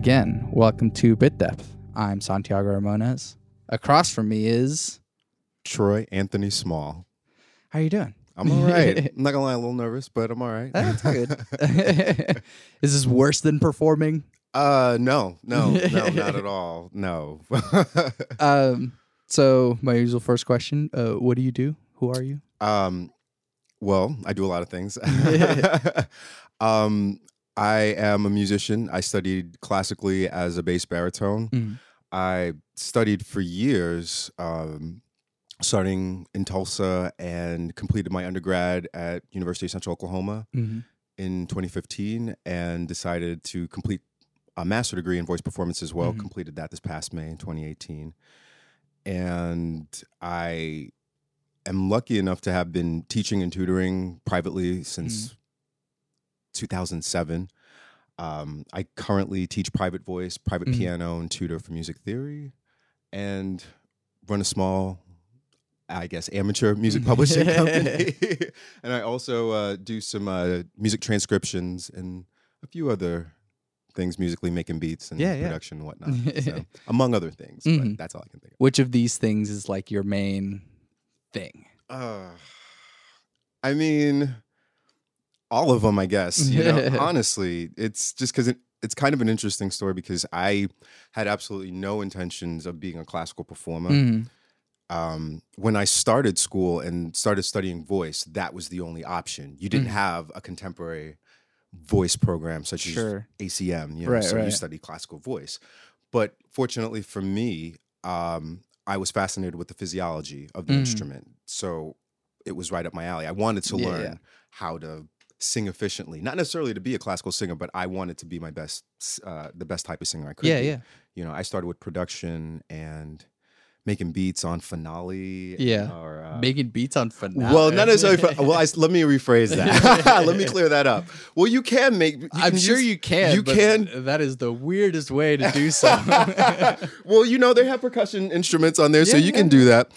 Again, welcome to Bit Depth. I'm Santiago Ramones. Across from me is Troy Anthony Small. how are you doing? I'm all right. I'm not gonna lie, a little nervous, but I'm all right. That's good. is this worse than performing? Uh, no, no, no, not at all. No. Um, so my usual first question: uh, What do you do? Who are you? um, well, I do a lot of things. um, I am a musician. I studied classically as a bass baritone. Mhm. I studied for years, um, starting in Tulsa, and completed my undergrad at University of Central Oklahoma. Mhm. in 2015 and decided to complete a master degree in voice performance as well. Mhm. Completed that this past May in 2018. And I am lucky enough to have been teaching and tutoring privately since 2007. Um, I currently teach private voice, private Mhm. piano, and tutor for music theory, and run a small, I guess, amateur music publishing company. and I also uh, do some uh, music transcriptions and a few other things musically, making beats and Yeah, yeah. production and whatnot, so, among other things. Mhm. But that's all I can think of. Which of these things is like your main thing? Uh, I mean, all of them, I guess. You know, honestly, it's just because it, it's kind of an interesting story because I had absolutely no intentions of being a classical performer. Mhm. Um, when I started school and started studying voice, that was the only option. You didn't Mhm. have a contemporary voice program such Sure. as ACM, you know, Right, so you study classical voice. But fortunately for me, um, I was fascinated with the physiology of the Mhm. instrument. So it was right up my alley. I wanted to Yeah, learn yeah. how to sing efficiently, not necessarily to be a classical singer, but I wanted to be my best, uh, the best type of singer I could Yeah, be. yeah. You know, I started with production and making beats on finale. Yeah. Or, uh, Making beats on finale. well, not necessarily. Well, I, let me rephrase that. let me clear that up. Well, you can make. You I'm can sure use- you can. you but can- That is the weirdest way to do so. well, you know they have percussion instruments on there, so you yeah, can do that.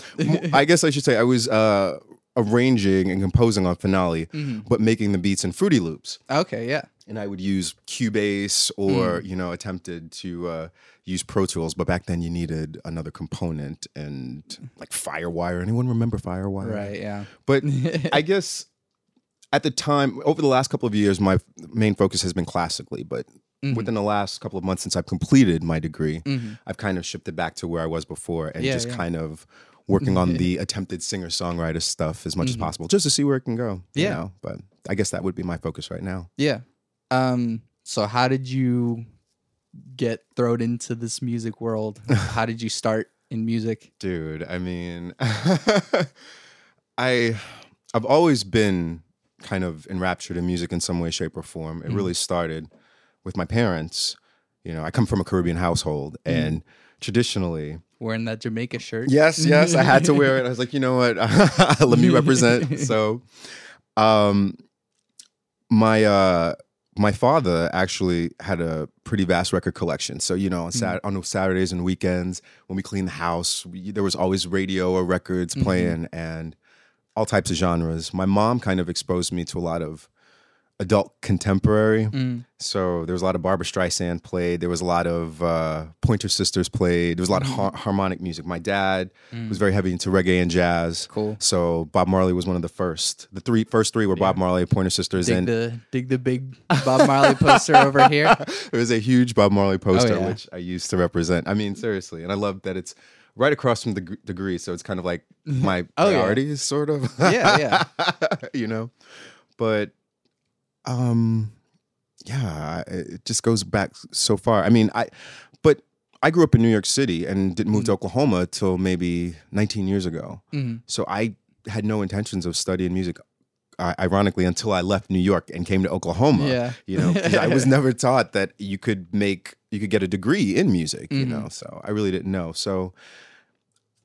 I guess I should say I was uh, arranging and composing on finale, Mhm. but making the beats in Fruity Loops. Okay, yeah. and I would use Cubase or Mm. you know attempted to uh, use Pro Tools, but back then you needed another component and like FireWire. Anyone remember FireWire? Right, yeah. But I guess at the time, over the last couple of years, my main focus has been classically. But Mhm. within the last couple of months since I've completed my degree, Mhm. I've kind of shifted back to where I was before and Yeah, just yeah. kind of working on the attempted singer songwriter stuff as much as Mhm. possible, just to see where it can go. you Yeah. know? But I guess that would be my focus right now. Yeah. Um, so how did you get thrown into this music world? how did you start in music? dude i mean i i've always been kind of enraptured in music in some way shape or form it Mhm. really started with my parents you know i come from a caribbean household and traditionally Wearing that Jamaica shirt? yes yes i had to wear it i was like you know what let me represent so um my uh my father actually had a pretty vast record collection. So you know, on, Sat- on Saturdays and weekends when we cleaned the house, we, there was always radio or records Mhm. playing, and all types of genres. My mom kind of exposed me to a lot of adult contemporary. Mm. So there was a lot of Barbra Streisand played. There was a lot of uh, Pointer Sisters played. There was a lot of har- harmonic music. My dad Mm. was very heavy into reggae and jazz. Cool. So Bob Marley was one of the first. The three first three were Bob Yeah. Marley, Pointer Sisters, Dig and the dig the big Bob Marley poster over here. It was a huge Bob Marley poster Oh, yeah. which I used to represent. I mean, seriously, and I love that it's right across from the g- degree, so it's kind of like my Oh, yeah. priorities, sort of. Yeah, yeah. you know, but um, yeah, it just goes back so far. I mean, I but I grew up in New York City and didn't move to Oklahoma till maybe 19 years ago. Mhm. So I had no intentions of studying music. Uh, ironically, until I left New York and came to Oklahoma, Yeah. you know, I was never taught that you could make you could get a degree in music, you Mhm. know. So I really didn't know. So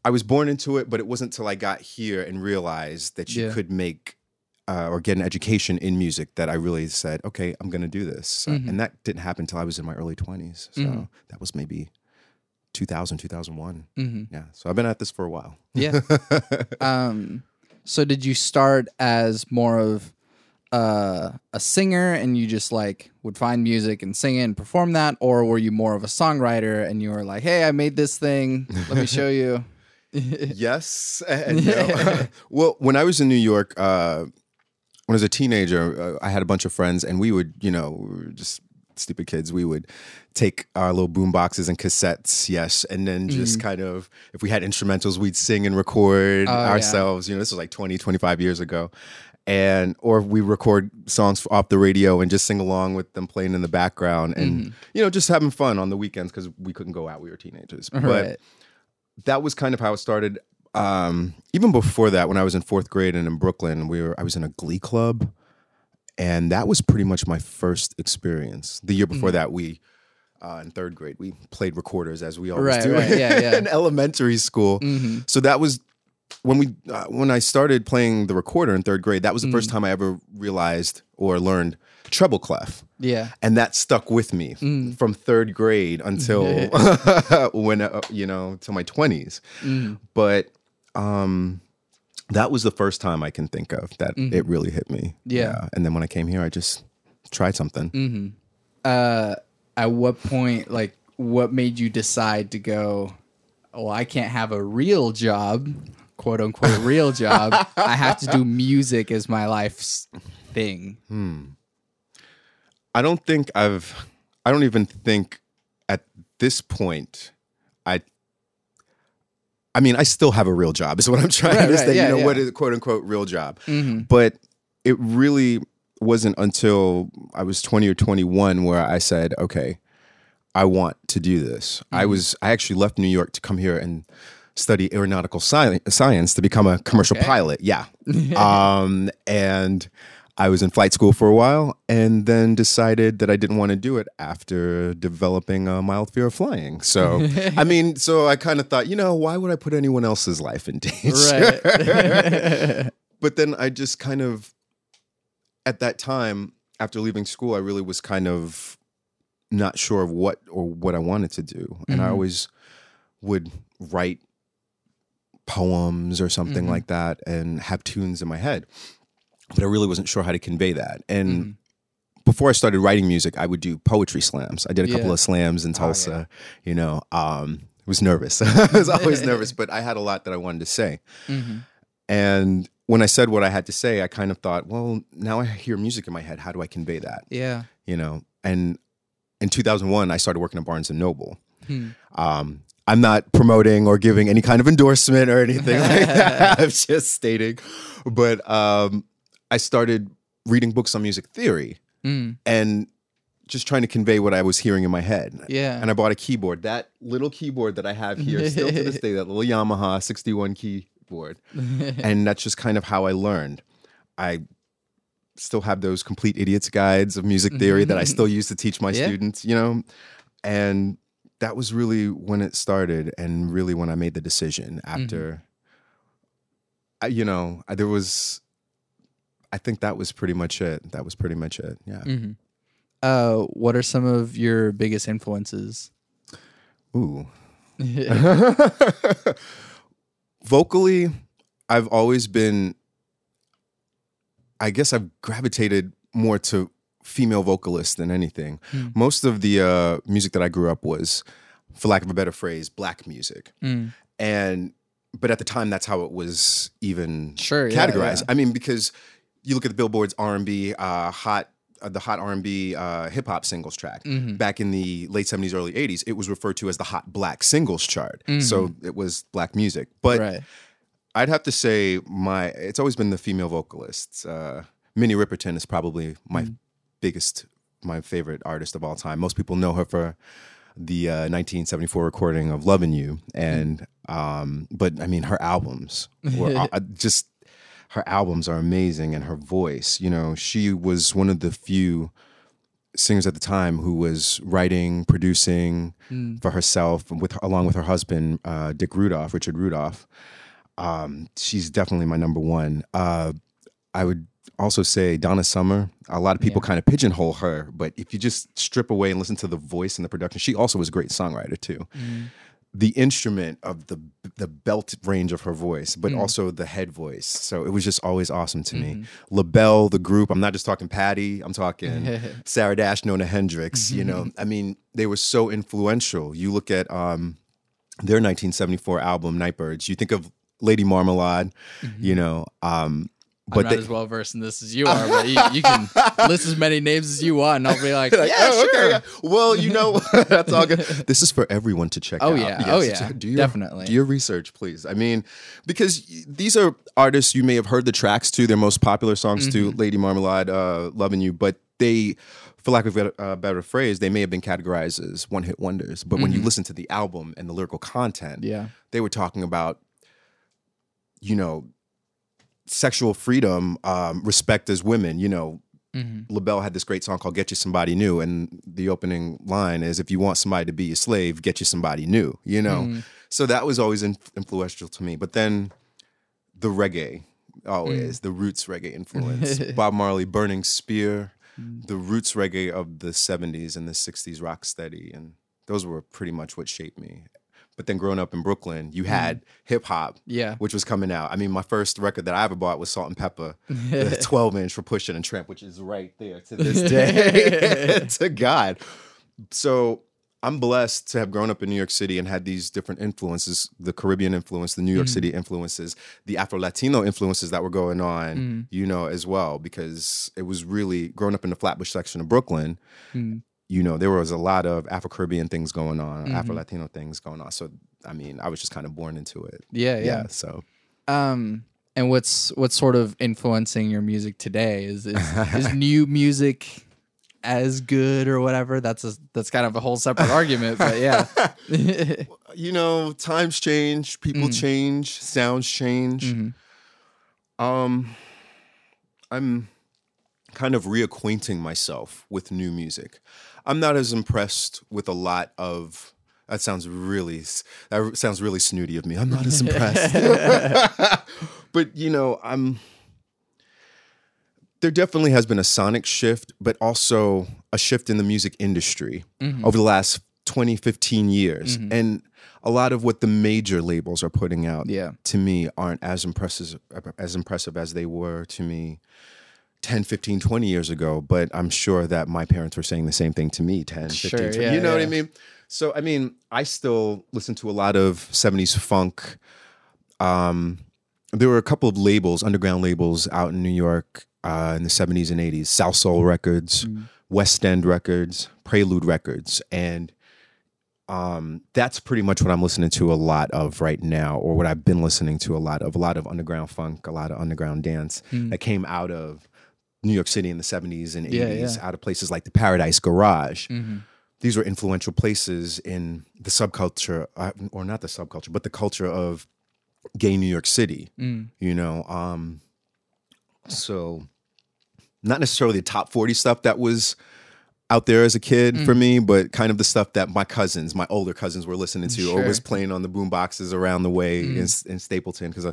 I was born into it, but it wasn't until I got here and realized that you Yeah. could make uh, or get an education in music that I really said, okay, I'm going to do this. Mhm. And that didn't happen until I was in my early 20s. So Mhm. that was maybe 2000, 2001. hmm Yeah. So I've been at this for a while. Yeah. Um, so did you start as more of uh, a singer and you just like would find music and sing it and perform that, or were you more of a songwriter and you were like, "Hey, I made this thing. Let me show you." yes and no. well, when I was in New York, uh, when I was a teenager, uh, I had a bunch of friends, and we would, you know, we just stupid kids. We would take our little boom boxes and cassettes, yes, and then just kind of, if we had instrumentals, we'd sing and record Oh, yeah. ourselves. You know, this was like 20, 25 years ago. And or we record songs off the radio and just sing along with them playing in the background, and you know, just having fun on the weekends because we couldn't go out. We were teenagers, but right. that was kind of how it started. Um, even before that, when I was in fourth grade and in Brooklyn, we were I was in a glee club, and that was pretty much my first experience. The year Mm-hmm. before that, we uh, in third grade we played recorders as we always Right, do right, yeah, yeah. in elementary school. Mhm. So that was when we uh, when I started playing the recorder in third grade. That was the Mm. first time I ever realized or learned treble clef Yeah. and that stuck with me Mm. from third grade until when uh, you know till my 20s Mm. but um that was the first time i can think of that it really hit me Mm-hmm. Yeah. and then when i came here i just tried something Mm. Uh, at what point, like, what made you decide to go? Well, I can't have a real job, quote unquote, real job. I have to do music as my life's thing. Hmm. i don't think i've i don't even think at this point i I mean, I still have a real job. Is what I'm trying Right, to right, say. yeah, you know, yeah. what is quote unquote real job? Mhm. But it really wasn't until I was 20 or 21 where I said, okay, I want to do this. I Mm-hmm. was, I actually left New York to come here and study aeronautical sci- science to become a commercial Okay. pilot. Yeah. um, and I was in flight school for a while and then decided that I didn't want to do it after developing a mild fear of flying. So, I mean, so I kind of thought, you know, why would I put anyone else's life in danger? Right. but then I just kind of, at that time, after leaving school, I really was kind of not sure of what or what I wanted to do, and I Mhm. always would write poems or something Mhm. like that and have tunes in my head, but I really wasn't sure how to convey that. And Mhm. before I started writing music, I would do poetry slams. I did a couple Yeah. of slams in Oh, yeah. Tulsa. You know, um, I was nervous. I was always nervous, but I had a lot that I wanted to say. Mhm. And when I said what I had to say, I kind of thought, well, now I hear music in my head. How do I convey that? Yeah. You know, and in 2001, I started working at Barnes and Noble. Hmm. Um, I'm not promoting or giving any kind of endorsement or anything like that. I'm just stating. But um, I started reading books on music theory Mm. and just trying to convey what I was hearing in my head. Yeah. And I bought a keyboard. That little keyboard that I have here, still to this day, that little Yamaha 61 keyboard. and that's just kind of how I learned. I still have those complete idiots guides of music theory that I still use to teach my Yeah. students, you know? And that was really when it started and really when I made the decision after I, you know, I- there was I think that was pretty much it. That was pretty much it. Yeah. Mhm. Uh, what are some of your biggest influences? Ooh. vocally i've always been i guess i've gravitated more to female vocalists than anything Mm. most of the uh, music that i grew up was for lack of a better phrase black music Mm. and but at the time that's how it was even Sure, yeah, categorized yeah. i mean because you look at the billboard's r&b uh, hot uh, the hot r&b uh, hip-hop singles track Mhm. back in the late 70s early 80s it was referred to as the hot black singles chart Mhm. so it was black music but right. i'd have to say my it's always been the female vocalists uh, minnie riperton is probably my Mm. biggest my favorite artist of all time most people know her for the uh, 1974 recording of loving you and um, but i mean her albums were uh, just her albums are amazing and her voice you know she was one of the few singers at the time who was writing producing Mm. for herself with along with her husband uh, dick rudolph richard rudolph. Um, she's definitely my number one. Uh, i would also say donna summer. A lot of people kind of pigeonhole her but if you just strip away and listen to the voice and the production she also was a great songwriter too. Mm. The instrument of the the belt range of her voice, but Mm. also the head voice. So it was just always awesome to me. Mm-hmm. LaBelle, the group. I'm not just talking Patti. I'm talking Sarah Dash, Nona Hendryx. You know, I mean, they were so influential. You look at um, their 1974 album Nightbirds. You think of Lady Marmalade. You know, um, I'm but not they, as well versed in this as you are, but you, you can list as many names as you want, and I'll be like, Like, yeah, oh, sure. okay, yeah. Well, you know, that's all good. This is for everyone to check Oh, out. yeah. Oh, yeah. Do your, Definitely. Do your research, please. I mean, because these are artists you may have heard the tracks to, their most popular songs to, Mm-hmm. Lady Marmalade, uh, Loving You, but they, for lack of a better, uh, phrase, they may have been categorized as one hit wonders. But when you listen to the album and the lyrical content, Mm-hmm. Yeah. they were talking about, you know, sexual freedom, um, respect as women, you know, Mm-hmm. LaBelle had this great song called Get You Somebody New. And the opening line is if you want somebody to be your slave, get you somebody new, you know? Mm-hmm. So that was always in- influential to me. But then the reggae, always, the roots reggae influence. Bob Marley, Burning Spear, the roots reggae of the 70s and the 60s, Rocksteady. And those were pretty much what shaped me. But then growing up in Brooklyn, you mm-hmm. had hip hop, Yeah. which was coming out. I mean, my first record that I ever bought was Salt-N-Pepa, the 12 inch for Push It and Tramp, which is right there to this day. to God. So I'm blessed to have grown up in New York City and had these different influences the Caribbean influence, the New York mm-hmm. City influences, the Afro Latino influences that were going on, mm. you know, as well, because it was really growing up in the Flatbush section of Brooklyn mm. You know, there was a lot of Afro Caribbean things going on, Afro Latino things going on. So, I mean, I was just kind of born into it. Yeah, yeah. So, Um, and what's what's sort of influencing your music today? Is is, is new music as good or whatever? That's a that's kind of a whole separate argument, but yeah. you know, times change, people change, sounds change. Um, I'm kind of reacquainting myself with new music. I'm not as impressed with a lot of. That sounds really that sounds really snooty of me. I'm not as impressed. but you know, I'm there definitely has been a sonic shift, but also a shift in the music industry mm-hmm. over the last 20, 15 years. Mm-hmm. And a lot of what the major labels are putting out Yeah. to me aren't as impressive as impressive as they were to me 10, 15, 20 years ago. But I'm sure that my parents were saying the same thing to me 10, 15, Sure, 20. yeah, you know what I mean? So, I mean, I still listen to a lot of 70s funk. Um, there were a couple of labels, underground labels out in New York uh, in the 70s and 80s Salsoul Records, West End Records, Prelude Records. And um, that's pretty much what I'm listening to a lot of right now, or what I've been listening to a lot of. A lot of underground funk, a lot of underground dance that came out of New York City in the 70s and 80s, Yeah, yeah. out of places like the Paradise Garage. These were influential places in the subculture, uh, or not the subculture, but the culture of gay New York City. You know, um, so not necessarily the top 40 stuff that was out there as a kid for me, but kind of the stuff that my cousins, my older cousins, were listening to or was playing on the boom boxes around the way in, in Stapleton. Because, uh,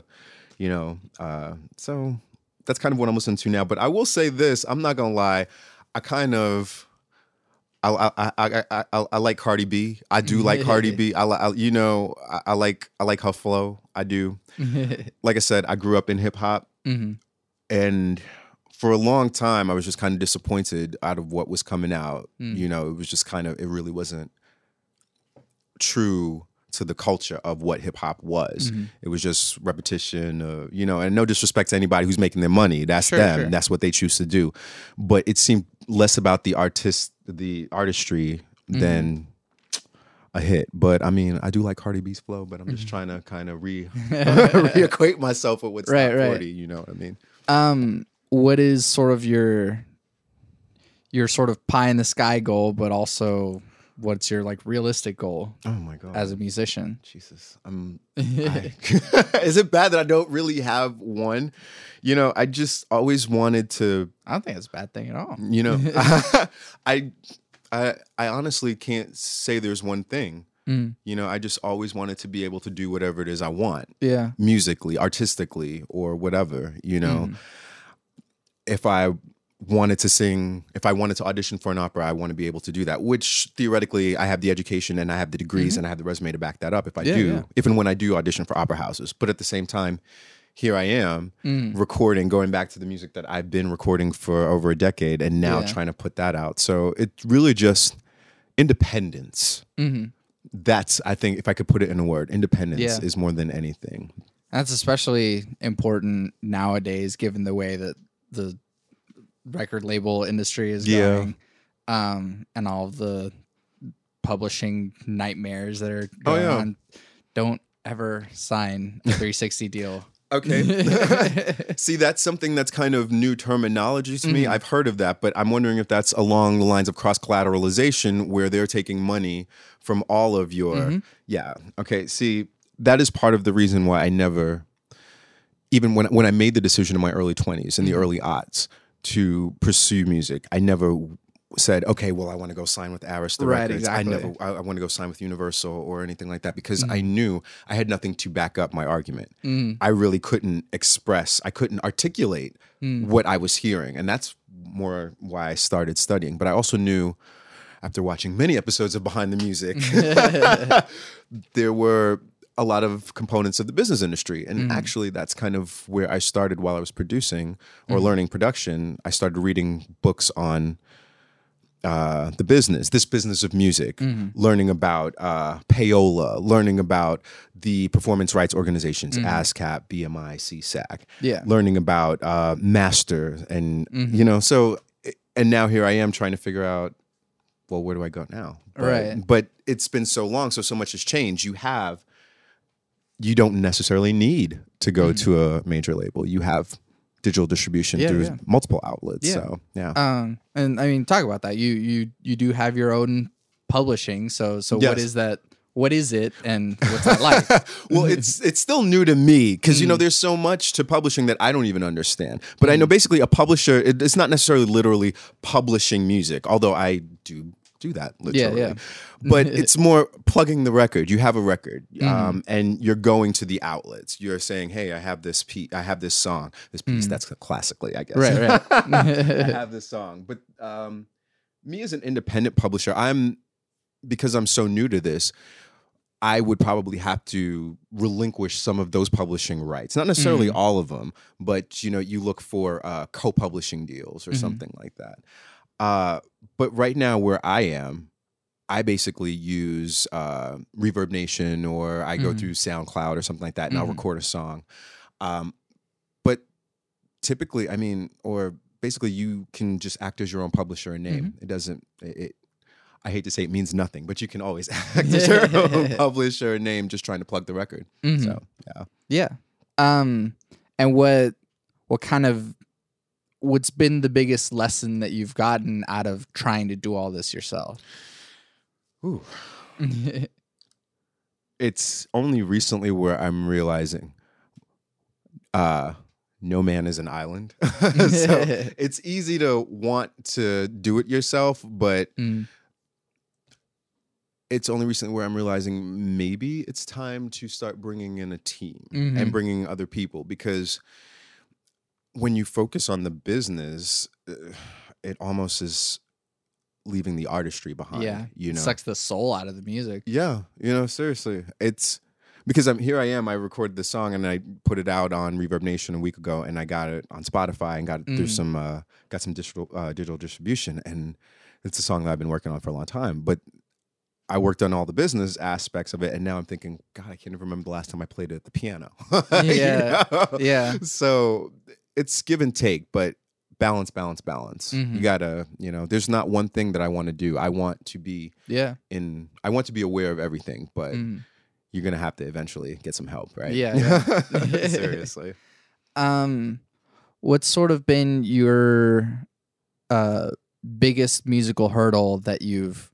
you know, uh, so that's kind of what I'm listening to now. But I will say this: I'm not gonna lie, I kind of. I, I, I, I, I, I like Cardi B. I do like Cardi B. I, you know I, I like I like her flow. I do. Like I said, I grew up in hip hop, mm-hmm. and for a long time, I was just kind of disappointed out of what was coming out. Mm. You know, it was just kind of it really wasn't true to the culture of what hip hop was. It was just repetition, uh, you know, and no disrespect to anybody who's making their money. That's Sure, them. sure. That's what they choose to do. But it seemed less about the artist, the artistry than a hit. But I mean, I do like Cardi B's flow, but I'm just trying to kind of re reacquaint myself with what's Right, right. 40, you know what I mean? um, what is sort of your your sort of pie in the sky goal, but also what's your like realistic goal Oh my god. as a musician? Jesus, I'm. I, is it bad that I don't really have one? You know, I just always wanted to. I don't think it's a bad thing at all. You know, I, I, I honestly can't say there's one thing. Mm. You know, I just always wanted to be able to do whatever it is I want, Yeah. musically, artistically, or whatever. You know, Mm. if I wanted to sing, if I wanted to audition for an opera, I want to be able to do that. Which theoretically, I have the education and I have the degrees and I have the resume to back that up. If I Mm-hmm. Yeah, do, yeah. if and when I do audition for opera houses, but at the same time. Here I am Mm. recording, going back to the music that I've been recording for over a decade, and now Yeah. trying to put that out. So it's really just independence. Mm-hmm. That's, I think, if I could put it in a word, independence is more than anything. That's especially important nowadays, given the way that the record label industry is Yeah. going, um, and all the publishing nightmares that are Oh, going yeah. on. Don't ever sign a 360 deal. Okay. See, that's something that's kind of new terminology to me. Mm-hmm. I've heard of that, but I'm wondering if that's along the lines of cross collateralization, where they're taking money from all of your. Mm-hmm. Yeah. Okay. See, that is part of the reason why I never, even when when I made the decision in my early 20s, in the mm-hmm. early aughts, to pursue music, I never said, okay, well, I want to go sign with Arista Right, Records. exactly. I never, I, I want to go sign with Universal or anything like that because I mm. knew I had nothing to back up my argument. Mm. I really couldn't express, I couldn't articulate mm. what I was hearing. And that's more why I started studying. But I also knew after watching many episodes of Behind the Music, there were a lot of components of the business industry. And actually, that's kind of where I started while I was producing or learning production. I started reading books on uh, the business, this business of music, learning about uh, payola, learning about the performance rights organizations, ASCAP, BMI, SESAC, Yeah. learning about uh, master, and you know, so and now here I am trying to figure out, well, where do I go now? But, Right. But it's been so long, so so much has changed. You have, you don't necessarily need to go to a major label. You have digital distribution Yeah, through yeah. multiple outlets. Yeah. So yeah. Um, and I mean, talk about that. You you you do have your own publishing. So so what Yes. is that? What is it, and what's that like? well, it's it's still new to me because Mm. you know there's so much to publishing that I don't even understand. But I know basically a publisher. It, it's not necessarily literally publishing music, although I do do that literally. yeah. But it's more plugging the record. You have a record, Mm-hmm. um, and you're going to the outlets. You're saying, "Hey, I have this piece. I have this song. This piece. That's classically, I guess. Mm. right, right. I have this song. But um, me as an independent publisher, I'm because I'm so new to this. I would probably have to relinquish some of those publishing rights, not necessarily all of them, but you know, you look for uh, co-publishing deals or something like that. Uh, but right now, where I am, I basically use uh, Reverb Nation or I go Mhm. through SoundCloud or something like that, and I'll Mhm. record a song. Um, but typically, I mean, or basically, you can just act as your own publisher and name. It doesn't. It, it. I hate to say it means nothing, but you can always act as your own publisher and name, just trying to plug the record. So yeah. Yeah. Um and what what kind of what's been the biggest lesson that you've gotten out of trying to do all this yourself? Ooh. it's only recently where I'm realizing uh no man is an island. so it's easy to want to do it yourself, but Mm. it's only recently where I'm realizing maybe it's time to start bringing in a team Mhm. and bringing other people because when you focus on the business, uh, it almost is leaving the artistry behind. yeah. you know, it sucks the soul out of the music. yeah, you know, seriously, it's because I'm here. I am. I recorded the song and I put it out on Reverb Nation a week ago, and I got it on Spotify and got it through Mm. some uh, got some digital uh, digital distribution, and it's a song that I've been working on for a long time. But I worked on all the business aspects of it, and now I'm thinking, God, I can't even remember the last time I played it at the piano. You Yeah. know? Yeah. So it's give and take, but balance, balance, balance. Mhm. You gotta, you know, there's not one thing that I want to do. I want to be Yeah. in I want to be aware of everything, but Mm. you're gonna have to eventually get some help, right? Yeah, yeah. Seriously. Um what's sort of been your uh biggest musical hurdle that you've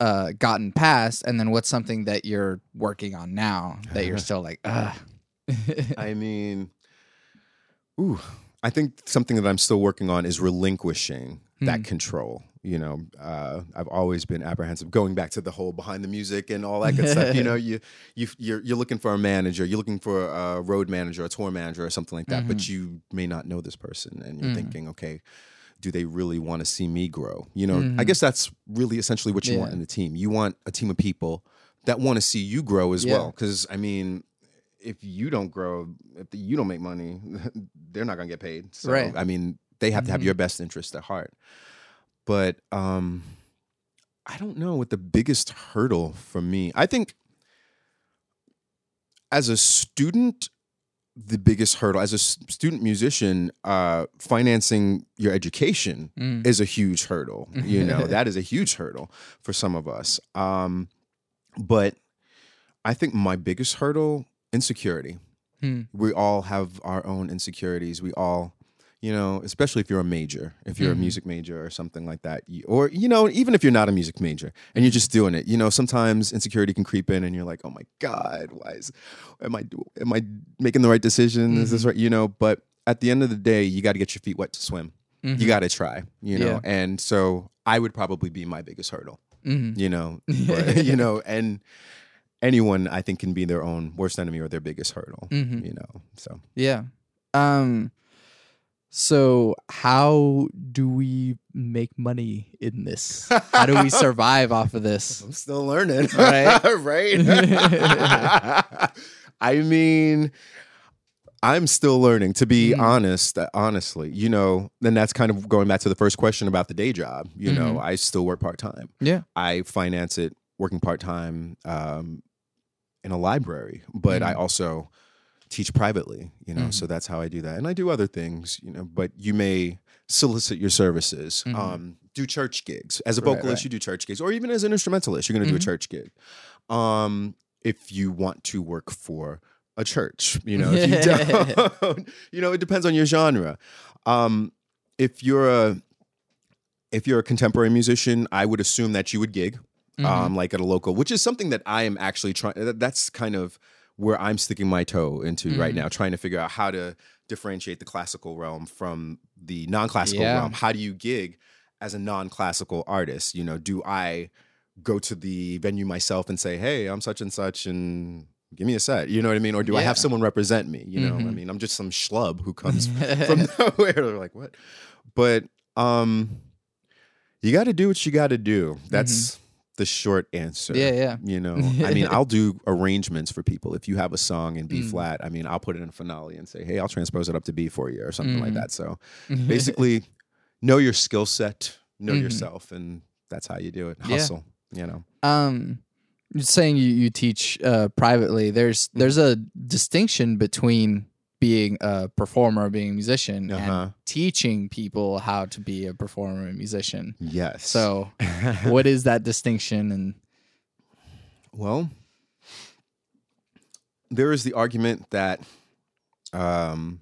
uh gotten past and then what's something that you're working on now that you're still like ah I mean, ooh, I think something that I'm still working on is relinquishing that Hmm. control. You know, uh, I've always been apprehensive. Going back to the whole behind the music and all that good stuff. You know, you you you're you're looking for a manager, you're looking for a road manager, a tour manager, or something like that. But you may not know this person, and you're Mhm. thinking, okay, do they really want to see me grow? You know, I Mhm. guess that's really essentially what you want in the team. You want a team of people that want to see you grow as Yeah. well. Because I mean, if you don't grow, if you don't make money, they're not gonna get paid. So Right. I mean, they have to have your best interest at heart. But um, I don't know what the biggest hurdle for me. I think as a student, the biggest hurdle as a student musician, uh, financing your education Mm. is a huge hurdle. You know, that is a huge hurdle for some of us. Um, but I think my biggest hurdle, insecurity. Hmm. We all have our own insecurities. We all, you know, especially if you're a major, if you're Mhm. a music major or something like that, you- or you know, even if you're not a music major and you're just doing it, you know, sometimes insecurity can creep in, and you're like, oh my god, why is, am I, am I making the right decision? Is this Mm-hmm. right? You know, but at the end of the day, you got to get your feet wet to swim Mhm. you got to try you know Yeah. and so i would probably be my biggest hurdle Mhm. you know but, you know and anyone i think can be their own worst enemy or their biggest hurdle Mhm. you know so Yeah. Um so how do we make money in this? How do we survive off of this? i'm still learning Right. right i mean i'm still learning to be Mm. honest honestly you know then that's kind of going back to the first question about the day job you know Mhm. i still work part-time Yeah. I finance it working part time um, in a library, but I Mhm. also teach privately. You know, Mhm. so that's how I do that, and I do other things. You know, but you may solicit your services. Mhm. Um, do church gigs as a vocalist. right. You do church gigs, or even as an instrumentalist, you're going to do a church gig. Um, if you want to work for a church, you know, if you don't, you know, it depends on your genre. Um, if you're a if you're a contemporary musician, I would assume that you would gig, Mhm. um, like at a local, which is something that I am actually trying. That's kind of where I'm sticking my toe into right Mhm. now, trying to figure out how to differentiate the classical realm from the non-classical Yeah. realm. How do you gig as a non-classical artist? You know, do I go to the venue myself and say, "Hey, I'm such and such," and give me a set? You know what I mean? Or do I have someone represent me? You know, I Mhm. mean, I'm just some schlub who comes from nowhere. They're like, what? But um, you got to do what you got to do. That's the short answer. Mm-hmm. yeah, yeah. You know, I mean, I'll do arrangements for people. If you have a song in B Mm. flat, I mean, I'll put it in finale and say, hey, I'll transpose it up to B for you or something like Mhm. that. So basically, know your skill set, know Mhm. yourself, and that's how you do it. Yeah. Hustle, you know. um you're saying you, you teach uh privately. There's Mm-hmm. there's a distinction between being a performer, being a musician, Uh-huh. and teaching people how to be a performer and musician. Yes. So what is that distinction and Well, there is the argument that um,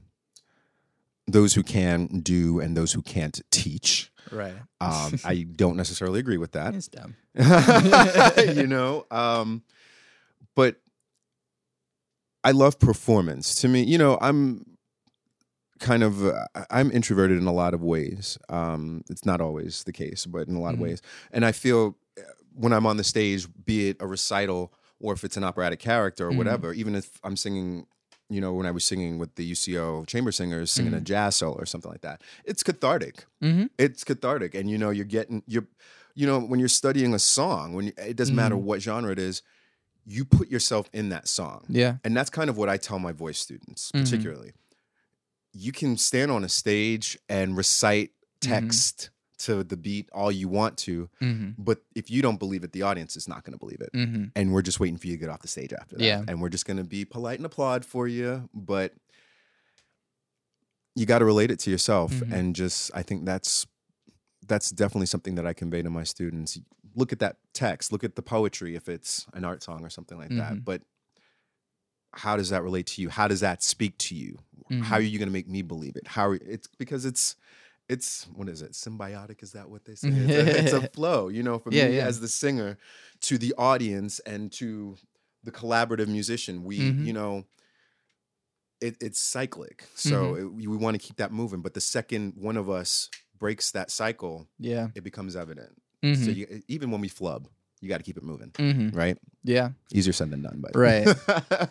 those who can do and those who can't teach. right Um, I don't necessarily agree with that. it's dumb you know, um, but I love performance. To me, you know, I'm kind of uh, I'm introverted in a lot of ways. Um, it's not always the case, but in a lot Mhm. of ways, and I feel uh, when I'm on the stage, be it a recital or if it's an operatic character or Mhm. whatever, even if I'm singing. You know, when I was singing with the UCO chamber singers, singing a jazz solo or something like that, it's cathartic mm-hmm. it's cathartic and you know you're getting you're you know when you're studying a song when you, it doesn't matter Mhm. what genre it is you put yourself in that song yeah and that's kind of what i tell my voice students Mhm. particularly you can stand on a stage and recite Mhm. text to the beat all you want to mm-hmm. but if you don't believe it the audience is not going to believe it Mm-hmm. and we're just waiting for you to get off the stage after that Yeah. and we're just going to be polite and applaud for you but you got to relate it to yourself and just i think that's that's definitely something that i convey to my students look at that text look at the poetry if it's an art song or something like Mhm. that but how does that relate to you how does that speak to you how are Mm-hmm. you going to make me believe it how are, it's because it's it's what is it symbiotic is that what they say it's a, it's a flow you know for Yeah, me yeah. as the singer to the audience and to the collaborative musician we Mhm. you know it, it's cyclic so Mm-hmm. it, we, want to keep that moving but the second one of us breaks that cycle yeah it becomes evident Mhm. so you, even when we flub you got to keep it moving Mhm. right yeah easier said than done but Right.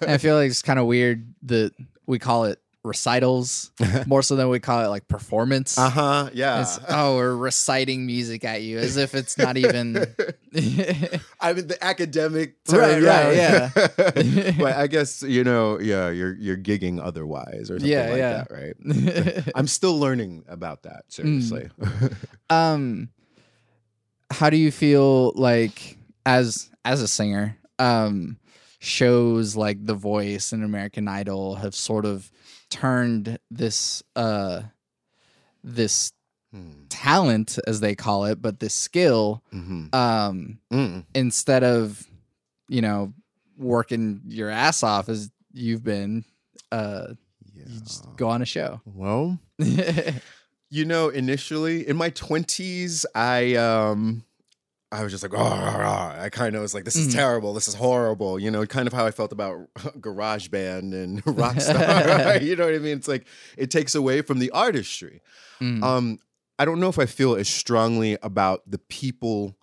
I feel like it's kind of weird that we call it recitals more so than we call it like performance. Uh huh. Yeah. It's, oh, we're reciting music at you as if it's not even. I mean the academic term, Right, right, yeah. but I guess you know, yeah, you're you're gigging otherwise or something Yeah, like yeah. that, right? I'm still learning about that. Seriously. um, how do you feel like as as a singer? Um, shows like The Voice and American Idol have sort of turned this uh this Hmm. talent as they call it, but this skill Mhm. um Mm. instead of you know working your ass off as you've been uh you just go on a show Well, you know, initially in my twenties, I um I was just like, oh, I kind of was like, this is Mhm. terrible, this is horrible. You know, kind of how I felt about Garage Band and Rockstar. you know what I mean? It's like it takes away from the artistry. Mm. Um, I don't know if I feel as strongly about the people.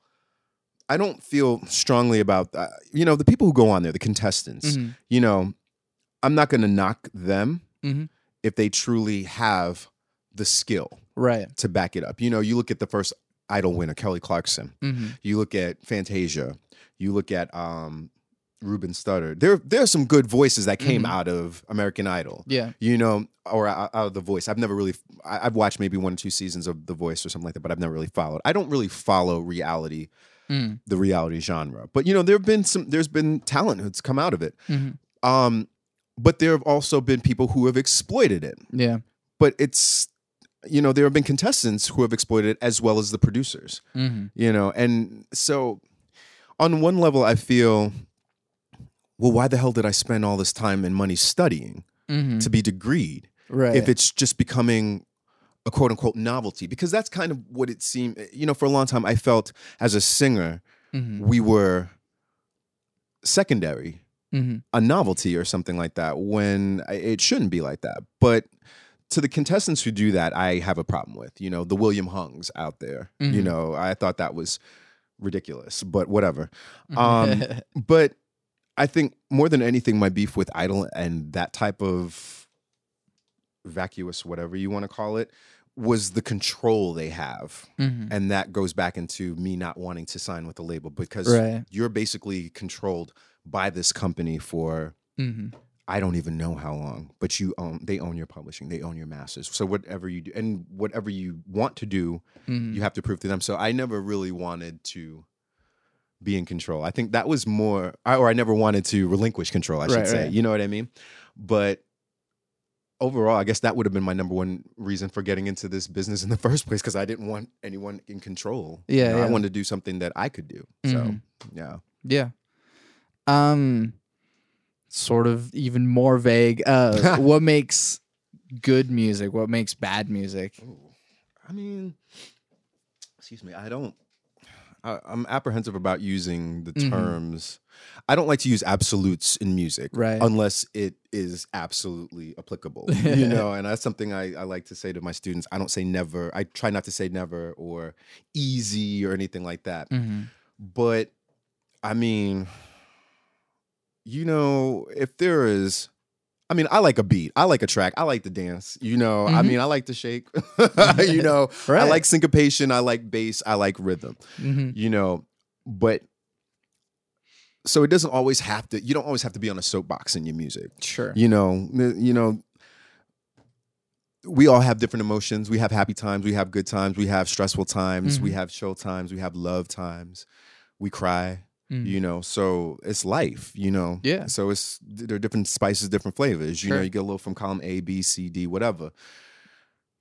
I don't feel strongly about uh, you know the people who go on there, the contestants. Mhm. You know, I'm not going to knock them Mhm. if they truly have the skill right to back it up. You know, you look at the first Idol winner, Kelly Clarkson. hmm You look at Fantasia. You look at um, Ruben Studdard. There, there are some good voices that came Mhm. out of American Idol yeah you know, or out of The Voice. I've never really, I've watched maybe one or two seasons of The Voice or something like that, but I've never really followed. I don't really follow reality, Mm. the reality genre. But you know, there have been some, there's been talent who's come out of it. Mhm. Um, but there have also been people who have exploited it. yeah But it's, you know, there have been contestants who have exploited it as well as the producers. hmm You know, and so on one level, I feel, well, why the hell did I spend all this time and money studying hmm to be degreed? right. if it's just becoming a quote unquote novelty? Because that's kind of what it seemed you know for a long time i felt as a singer hmm we were secondary hmm a novelty or something like that when it shouldn't be like that. But to the contestants who do that i have a problem with you know the william hungs out there you Mhm. know i thought that was ridiculous but whatever um, but I think more than anything, my beef with Idol and that type of vacuous, whatever you want to call it, was the control they have. Mhm. And that goes back into me not wanting to sign with the label because Right. you're basically controlled by this company for Mhm. I don't even know how long, but you own they own your publishing, they own your masters. So whatever you do and whatever you want to do, Mhm. you have to prove to them. So I never really wanted to be in control. I think that was more, or I never wanted to relinquish control. I should Right, say. right. You know what I mean? But overall, I guess that would have been my number one reason for getting into this business in the first place because I didn't want anyone in control. You Yeah, I wanted to do something that I could do. So Mhm. yeah. Yeah. Um sort of even more vague. Uh what makes good music? What makes bad music? I mean, excuse me. I don't. I, I'm apprehensive about using the Mhm. terms. I don't like to use absolutes in music, Right. Unless it is absolutely applicable, you know. And that's something I, I like to say to my students. I don't say never. I try not to say never or easy or anything like that. Mhm. But I mean, you know, if there is, I mean, I like a beat, I like a track, I like to dance. You know, I Mhm. mean, I like to shake. you know, I like syncopation, I like bass, I like rhythm. Mhm. You know, but so it doesn't always have to. You don't always have to be on a soapbox in your music. Sure. You know, you know. We all have different emotions. We have happy times. We have good times. We have stressful times. We Mhm. have chill times. We have love times. We cry Mhm. you know so it's life you know? Yeah. so it's there are different spices different flavors you know you get a little from column a b c d whatever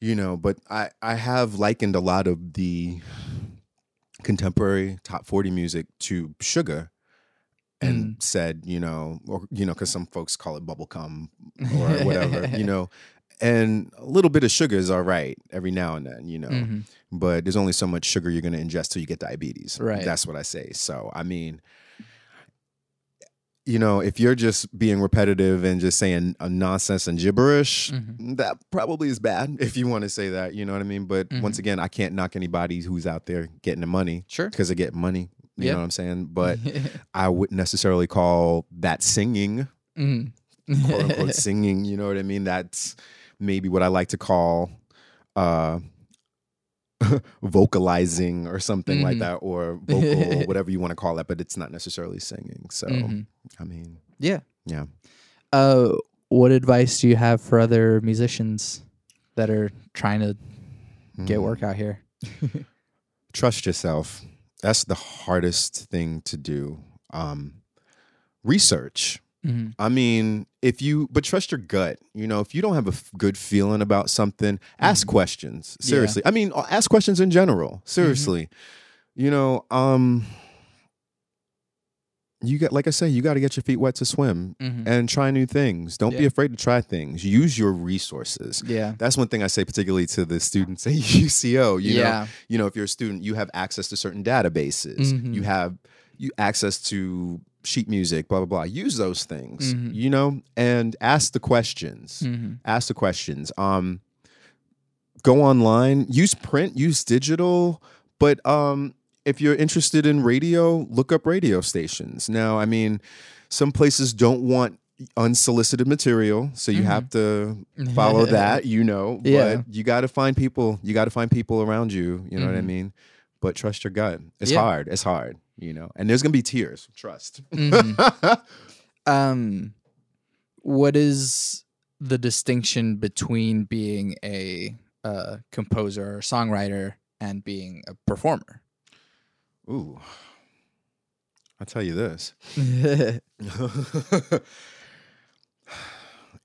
you know? But i i have likened a lot of the contemporary top 40 music to sugar and said you know or you know because some folks call it bubblegum or whatever you know and a little bit of sugar is all right every now and then you know Mhm. but there's only so much sugar you're going to ingest till you get diabetes. Right. That's what I say. So, I mean, you know, if you're just being repetitive and just saying nonsense and gibberish, Mhm. that probably is bad if you want to say that. You know what I mean? But once Mhm. again, I can't knock anybody who's out there getting the money Sure. because they get money. You Yeah. know what I'm saying? But I wouldn't necessarily call that singing. Mhm. quote unquote singing. You know what I mean? That's maybe what I like to call uh, vocalizing or something like Mhm. that, or vocal, whatever you want to call it. But it's not necessarily singing. So Mhm. I mean, Yeah. yeah. Uh, what advice do you have for other musicians that are trying to get Mm. work out here? trust yourself. That's the hardest thing to do. Um, research. Mm-hmm. I mean, if you, but trust your gut. You know, if you don't have a f- good feeling about something, ask questions. Yeah. Seriously. I mean, ask questions in general. Seriously. You know, um, you get like I say, you got to get your feet wet to swim Mm-hmm. and try new things. Don't be afraid to try things. Use your resources. Yeah. That's one thing I say, particularly to the students at UCO. You know, yeah. you know if you're a student you have access to certain databases Mhm. you have you access to sheet music blah blah blah use those things Mhm. you know and ask the questions Mm-hmm. ask the questions um go online use print use digital but um if you're interested in radio look up radio stations now i mean some places don't want unsolicited material so you Mhm. have to follow that, you know. Yeah. But you got to find people. You got to find people around you. You know what I Mhm. mean? But trust your gut. It's Yeah. hard. It's hard. You know, and there's gonna be tears. Trust. Mhm. um, what is the distinction between being a uh, composer or songwriter and being a performer? Ooh. I'll tell you this.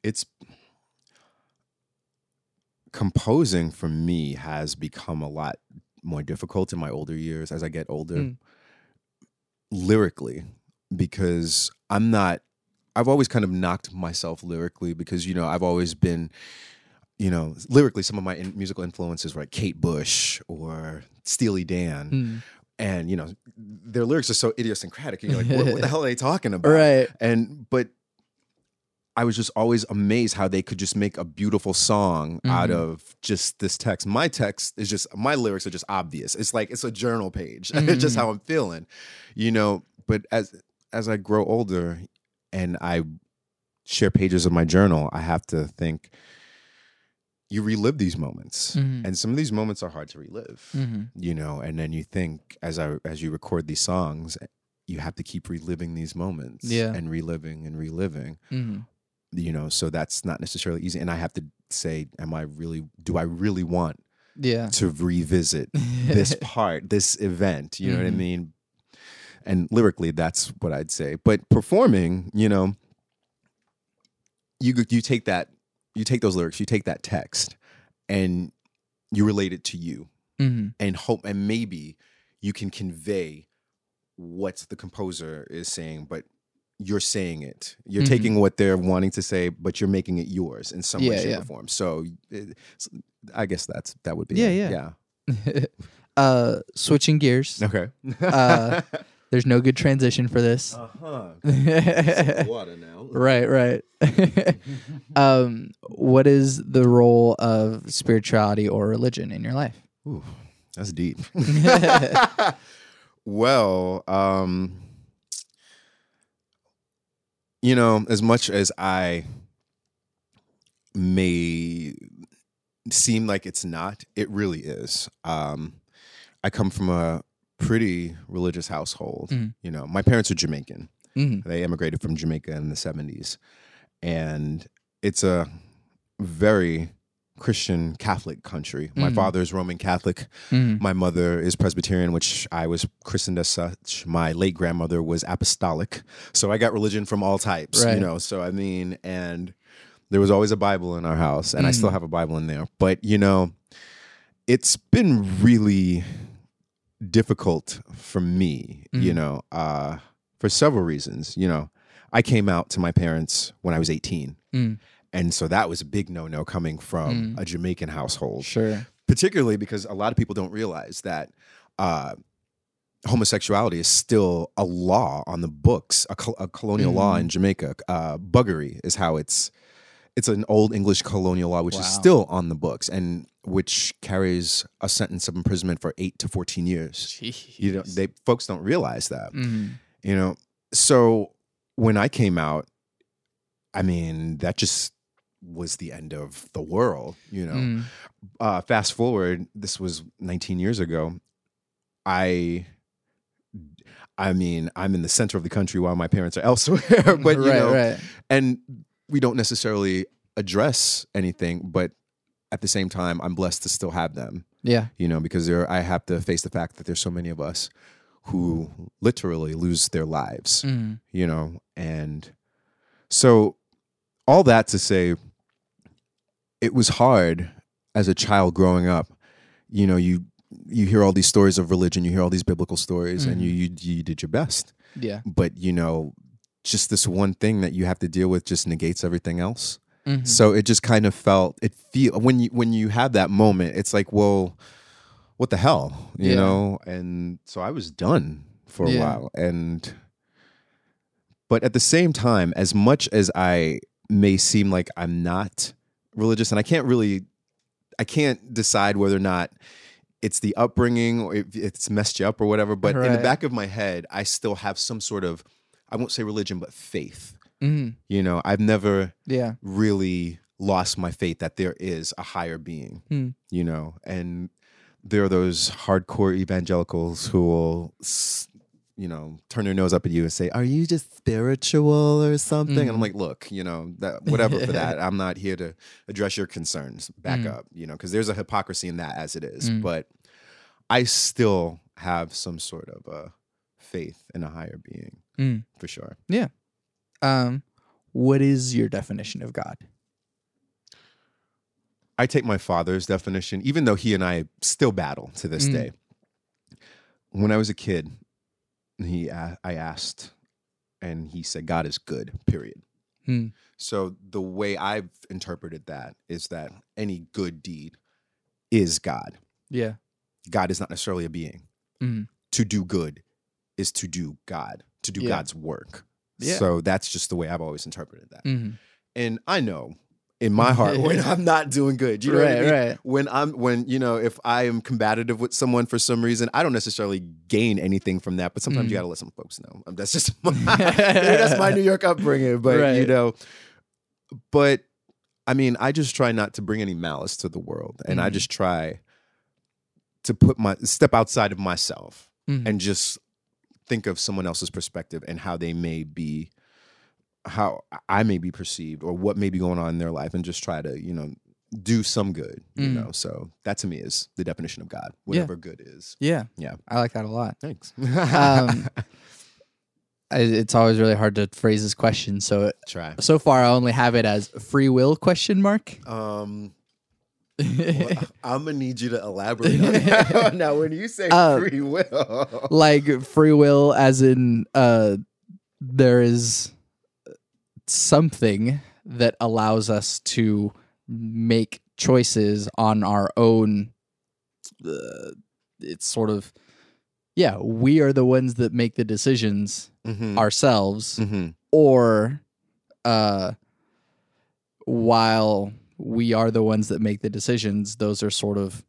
it's composing for me has become a lot more difficult in my older years as I get older. Mm. Lyrically, because I'm not I've always kind of knocked myself lyrically because you know I've always been you know lyrically some of my in- musical influences were like Kate Bush or Steely Dan Mm. and you know their lyrics are so idiosyncratic and you're like what, what the hell are they talking about Right. and but i was just always amazed how they could just make a beautiful song out Mhm. of just this text my text is just my lyrics are just obvious it's like it's a journal page it's just how i'm feeling you know but as as i grow older and i share pages of my journal i have to think you relive these moments Mhm. and some of these moments are hard to relive Mhm. you know and then you think as i as you record these songs you have to keep reliving these moments Yeah. and reliving and reliving Mhm. You know so that's not necessarily easy and i have to say am i really do i really want Yeah. to revisit this part this event you know what i Mhm. mean and lyrically that's what i'd say but performing you know you you take that you take those lyrics you take that text and you relate it to you Mhm. and hope and maybe you can convey what the composer is saying but you're saying it you're Mhm. taking what they're wanting to say but you're making it yours in some way shape yeah. or form so it, i guess that's that would be Yeah, it. yeah. yeah uh, switching gears. okay Uh, There's no good transition for this. uh-huh right, water now right. um, what is the role of spirituality or religion in your life? Ooh, that's deep well um you know as much as i may seem like it's not it really is um i come from a pretty religious household Mhm. you know my parents are jamaican Mhm. they immigrated from jamaica in the 70s and it's a very christian catholic country my Mhm. father is roman catholic Mhm. my mother is Presbyterian, which I was christened as such. My late grandmother was apostolic. So I got religion from all types, Right. you know. So I mean, and there was always a Bible in our house, and I still Mhm. have a Bible in there. But, you know, it's been really difficult for me, you Mhm. know, uh, for several reasons. You know, I came out to my parents when I was 18. Mm. And so that was a big no no coming from Mm. a Jamaican household Sure. particularly because a lot of people don't realize that uh, homosexuality is still a law on the books, a, col- a colonial law Mhm. in Jamaica. Uh, buggery is how it's. It's an old English colonial law, which is still on the books and which carries a sentence of imprisonment for eight to fourteen years. You know, they folks don't realize that Mhm. you know so when i came out I mean, that just was the end of the world, you know. Mm. Uh, fast forward, this was 19 years ago. I, I mean, I'm in the center of the country while my parents are elsewhere, but you right, know, right. and we don't necessarily address anything, but at the same time, I'm blessed to still have them, Yeah. you know, because there I have to face the fact that there's so many of us who literally lose their lives, Mm. you know, and so all that to say, it was hard as a child growing up. You know, you you hear all these stories of religion, you hear all these biblical stories, and you, you you did your best Yeah. but you know just this one thing that you have to deal with just negates everything else Mhm. so it just kind of felt it feel when you when you have that moment it's like well what the hell you Yeah. know and so i was done for a Yeah. while and but at the same time as much as i may seem like i'm not religious and i can't really i can't decide whether or not it's the upbringing or if it's messed you up or whatever but in the back of my head i still have some sort of i won't say religion but faith Mhm. you know i've never Yeah. really lost my faith that there is a higher being, Hmm. you know, and there are those hardcore evangelicals who will, you know, turn their nose up at you and say, "Are you just spiritual or something?" And I'm Mhm. like, "Look, you know, that whatever for that. I'm not here to address your concerns. Back Mm. up, you know, because there's a hypocrisy in that as it is. Mm. But I still have some sort of a faith in a higher being, Mm. for sure. Yeah. Um, what is your definition of God? I take my father's definition, even though he and I still battle to this Mm. day. When I was a kid, he I asked, and he said, "God is good." Period. Hmm. So the way I've interpreted that is that any good deed is God. Yeah. God is not necessarily a being. Mhm. To do good is to do God, to do Yeah. God's work. Yeah. So that's just the way I've always interpreted that. Mhm. And I know in my heart when I'm not doing good. You know what I Right, mean? right. When I'm when you know if I am combative with someone for some reason, I don't necessarily gain anything from that. But sometimes you Mm. got to let some folks know. Um, That's just my, that's my New York upbringing. But you know, but I mean, I just try not to bring any malice to the world, and I Mhm. just try to put my step outside of myself Mhm. and just think of someone else's perspective and how they may be how I may be perceived or what may be going on in their life and just try to, you know, do some good, you Mm. know. So that to me is the definition of God, whatever good is. yeah. Yeah. I like that a lot. Thanks. Um, it's always really hard to phrase this question. So Try. so far, I only have it as free will question mark. Um well, I'm gonna need you to elaborate on that. now when you say Uh, free will. like free will, as in uh, there is something that allows us to make choices on our own. Uh, it's sort of yeah, we are the ones that make the decisions Mhm. ourselves. Mhm. or uh while we are the ones that make the decisions those are sort of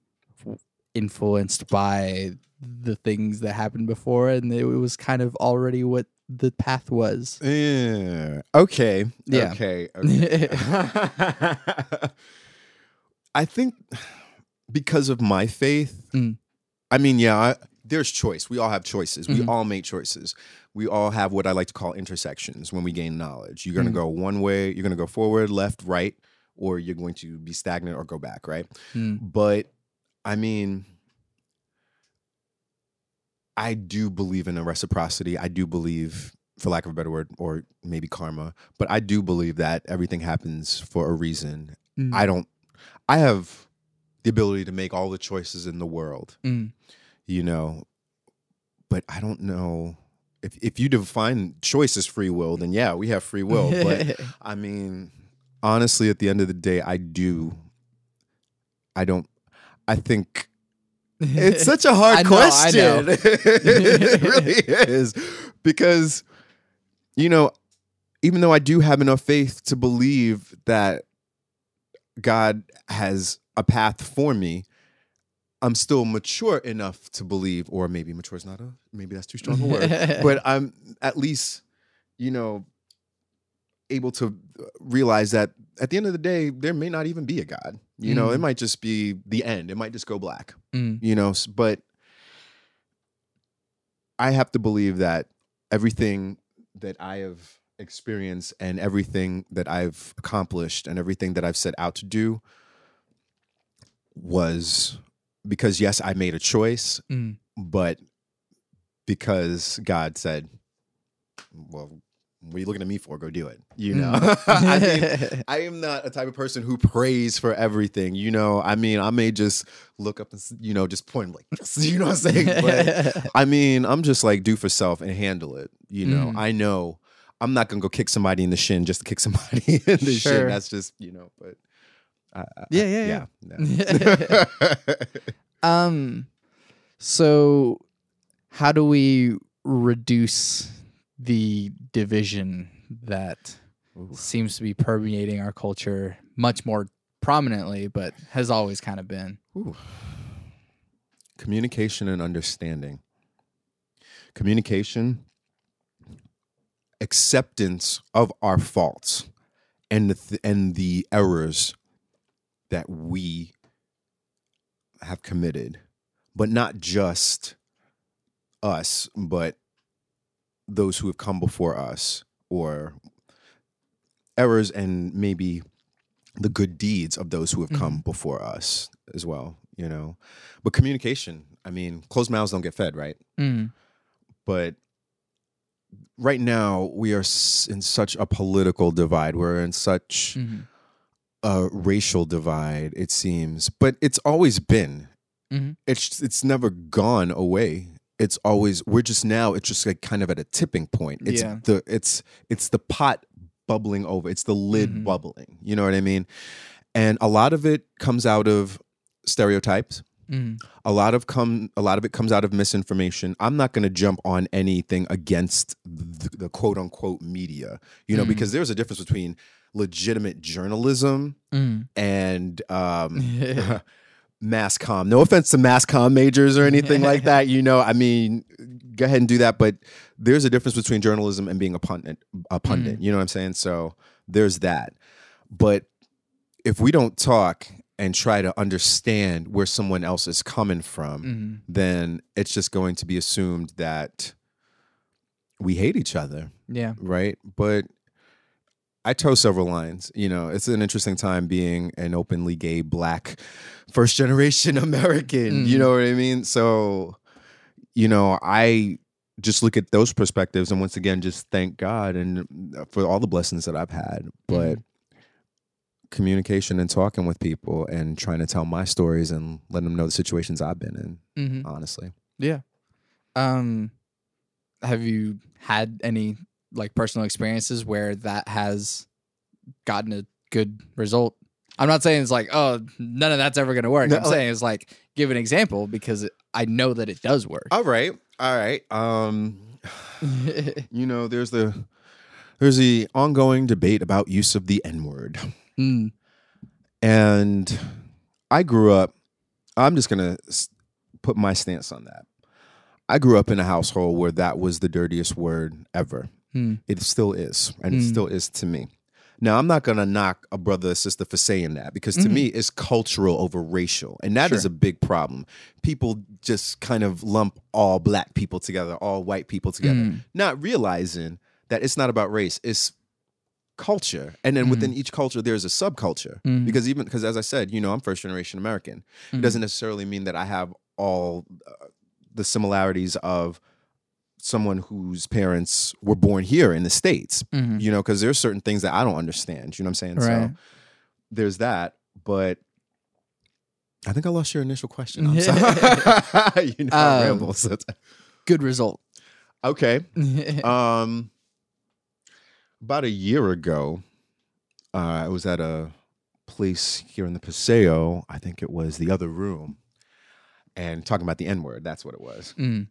influenced by the things that happened before and it was kind of already what the path was Yeah. Okay. Yeah. Okay. okay. I think because of my faith, Mm. I mean, yeah, I, there's choice. We all have choices. We Mhm. all make choices. We all have what I like to call intersections when we gain knowledge. You're going to Mm. go one way, you're going to go forward, left, right, or you're going to be stagnant or go back, right? Mm. But I mean, I do believe in a reciprocity. I do believe, for lack of a better word, or maybe karma, but I do believe that everything happens for a reason. Mm. I don't, I have the ability to make all the choices in the world, Mm. you know, but I don't know. If, if you define choice as free will, then yeah, we have free will. But I mean, honestly, at the end of the day, I do. I don't. I think it's such a hard I know, I question. know. it really is because you know, even though I do have enough faith to believe that God has a path for me, I'm still mature enough to believe, or maybe mature is not a maybe that's too strong a word, but I'm at least, you know, able to realize that at the end of the day, there may not even be a God. You know, it Mm. might just be the end. It might just go black. Mm. You know, but I have to believe that everything that I have experienced and everything that I've accomplished and everything that I've set out to do was because yes, I made a choice, Mm. but because God said, "Well, what are you looking at me for? Go do it." You know, I, mean, I am not a type of person who prays for everything. You know, I mean, I may just look up and you know just point like this. You know what I'm saying? But I mean, I'm just like do for self and handle it. You know, Mhm. I know I'm not gonna go kick somebody in the shin just to kick somebody in the Sure. shin. That's just you know, but. I, I- Yeah, yeah, yeah. yeah. Um, so how do we reduce the division that Ooh. seems to be permeating our culture much more prominently, but has always kind of been? Ooh. Communication and understanding. Communication, acceptance of our faults and the th- and the errors that we have committed, but not just us, but those who have come before us or errors and maybe the good deeds of those who have come before us as well, you know. But communication, I mean, closed mouths don't get fed, right? Mm. But right now we are in such a political divide. We're in such Mhm. a racial divide, it seems. But it's always been. Mhm. It's it's never gone away. It's always we're just now. It's just like kind of at a tipping point. It's Yeah. the it's it's the pot bubbling over. It's the lid Mhm. bubbling. You know what I mean? And a lot of it comes out of stereotypes. Mm. A lot of come a lot of it comes out of misinformation. I'm not going to jump on anything against the, the quote unquote media, you know, Mhm. because there's a difference between legitimate journalism Mm. and um, mass comm. No offense to mass comm majors or anything like that. You know, I mean, go ahead and do that. But there's a difference between journalism and being a pundit. A pundit. You know what I'm saying? So there's that. But if we don't talk and try to understand where someone else is coming from, Mm. then it's just going to be assumed that we hate each other Yeah. right? But I toe several lines. You know, it's an interesting time being an openly gay black first generation American. You Mm. know what I mean? So, you know, I just look at those perspectives and once again just thank God and uh, for all the blessings that I've had. But communication and talking with people and trying to tell my stories and letting them know the situations I've been in, hmm honestly. Yeah. Um, have you had any like personal experiences where that has gotten a good result? I'm not saying it's like, oh, none of that's ever going to work. No, I'm like- saying it's like, give an example because I know that it does work. All right. All right. Um you know there's the there's the ongoing debate about use of the n-word Mm, and i grew up i'm just gonna put my stance on that i grew up in a household where that was the dirtiest word ever mm, it still is and it Mm. still is to me now i'm not gonna knock a brother or sister for saying that because to Mhm. me it's cultural over racial and that is Sure. a big problem people just kind of lump all black people together all white people together mm, not realizing that it's not about race it's culture and then within each culture there's a subculture Mhm. because even because as i said you know i'm first generation american it doesn't necessarily mean that i have all uh, the similarities of someone whose parents were born here in the states mhm. you know because there's certain things that i don't understand you know what i'm saying Right. so there's that but i think i lost your initial question i'm sorry you know I Um, ramble sometimes. Good result. okay um, about a year ago, uh, I was at a place here in the Paseo. I think it was the other room, and talking about the N word. That's what it was. Mm,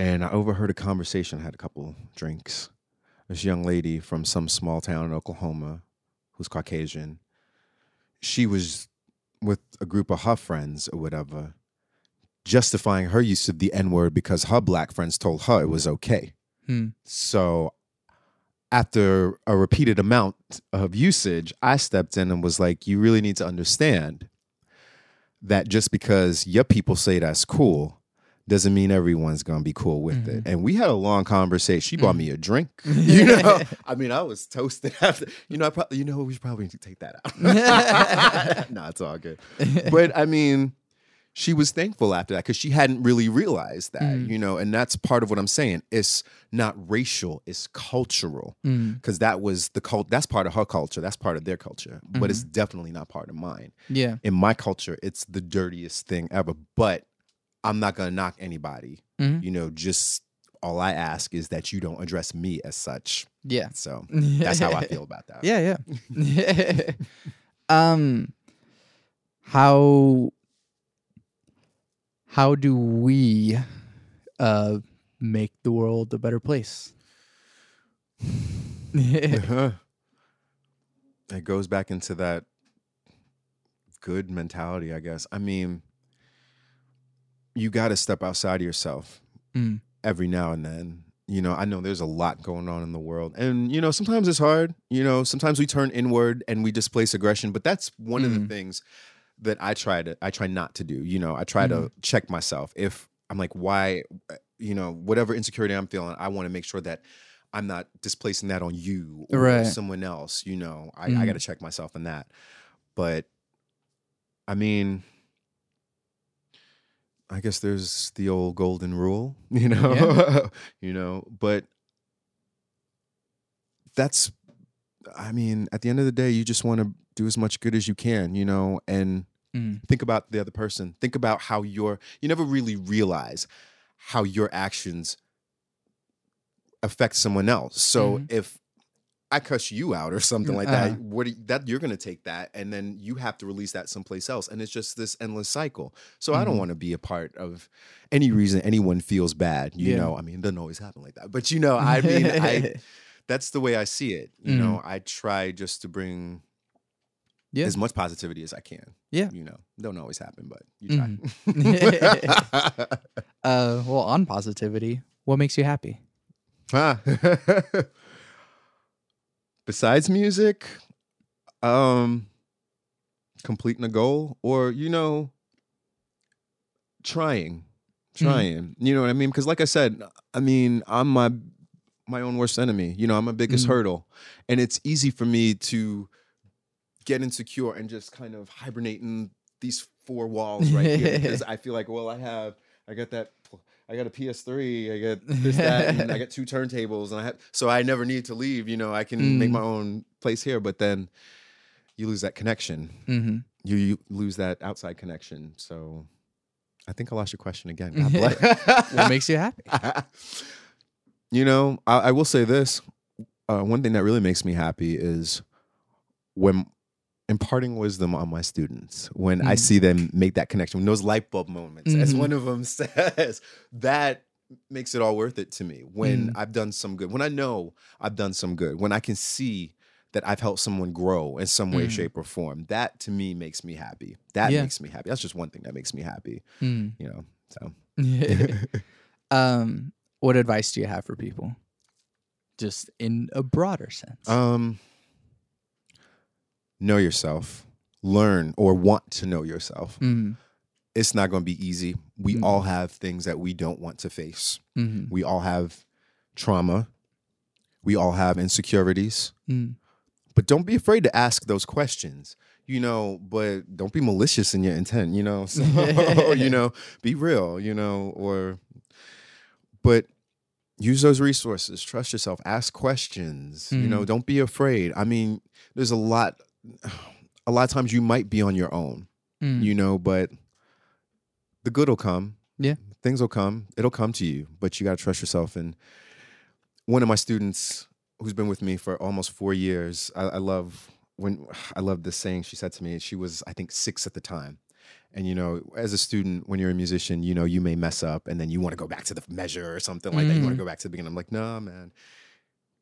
And I overheard a conversation. I had a couple drinks. This young lady from some small town in Oklahoma, who's Caucasian. She was with a group of her friends or whatever, justifying her use of the N word because her black friends told her it was okay. Hmm. So after a repeated amount of usage, I stepped in and was like, you really need to understand that just because your people say that's cool doesn't mean everyone's gonna be cool with it. Mm-hmm. And we had a long conversation. She bought mm. me a drink. You know, I mean, I was toasted after. You know, I probably, you know, we should probably need to take that out. no, it's all good. But I mean, she was thankful after that because she hadn't really realized that. Mm. You know, and that's part of what I'm saying. It's not racial. It's cultural mm. because that was the cult. That's part of her culture. That's part of their culture. But it's mm-hmm. definitely not part of mine Yeah. in my culture, it's the dirtiest thing ever. But I'm not gonna knock anybody. Mhm. You know, just all I ask is that you don't address me as such. Yeah. So that's how I feel about that. Yeah, yeah. um how how do we uh make the world a better place? Uh-huh. it goes back into that good mentality, I guess. I mean, you got to step outside of yourself Mm. every now and then. You know, I know there's a lot going on in the world. And, you know, sometimes it's hard. You know, sometimes we turn inward and we displace aggression. But that's one of the Mm. things that I try to, I try not to do. You know, I try to check myself. If I'm like, why, uh, you know, whatever insecurity I'm feeling, I want to make sure that I'm not displacing that on you or Right. someone else. You know, I, I Mm. got to check myself in that. But I mean, I guess there's the old golden rule, you know, you know, but that's, I mean, at the end of the day, you just want to do as much good as you can, you know, and Mm. think about the other person. Think about how your, you never really realize how your actions affect someone else. So Mhm. if I cuss you out or something like that, what do you- that you're going to take that and then you have to release that someplace else and it's just this endless cycle. So I don't Mhm. want to be a part of any reason anyone feels bad, you Yeah. know. I mean, it doesn't always happen like that. But you know, I mean, I that's the way I see it. You Mm-hmm. know, I try just to bring Yeah. as much positivity as I can. Yeah. Mm-hmm. You know, don't always happen, but you try. uh well on positivity, what makes you happy? Huh. Besides music, um, completing a goal or, you know, trying, trying, you know what I mean? Because like I said, I mean, I'm my, my own worst enemy, you know, I'm my biggest Mhm. hurdle and it's easy for me to get insecure and just kind of hibernate in these four walls right here because I feel like, well, I have, I got that, I got a PS3, I got this, that, and I got two turntables, and I have, so I never need to leave. You know, I can make Mm. my own place here, but then you lose that connection. Mm-hmm. You, you lose that outside connection. So I think I lost your question again. God bless. What makes you happy? you know, I, I will say this. Uh, one thing that really makes me happy is when imparting wisdom on my students, when I Mhm. see them make that connection, when those light bulb moments, as Mhm. one of them says, that makes it all worth it to me. When Mm. I've done some good, when I know I've done some good, when I can see that I've helped someone grow in some way, Mm. shape, or form, that to me makes me happy. That Yeah. makes me happy. That's just one thing that makes me happy, Mm. you know. So um, what advice do you have for people? Just in a broader sense. Um, know yourself, learn or want to know yourself. mm It's not going to be easy. We Mhm. all have things that we don't want to face. hmm We all have trauma. We all have insecurities. mm But don't be afraid to ask those questions. You know, but don't be malicious in your intent, you know. So, you know, be real, you know, or but use those resources, trust yourself, ask questions, you know, Mhm. don't be afraid. I mean, there's a lot a lot of times you might be on your own, Mm. you know, but the good will come. Yeah. Things will come. It'll come to you, but you got to trust yourself. And one of my students who's been with me for almost four years, I, I love when I love this saying she said to me. She was, I think, six at the time. And you know, as a student, when you're a musician, you know, you may mess up and then you want to go back to the measure or something like that. You want Mm. to go back to the beginning. I'm like, nah, man.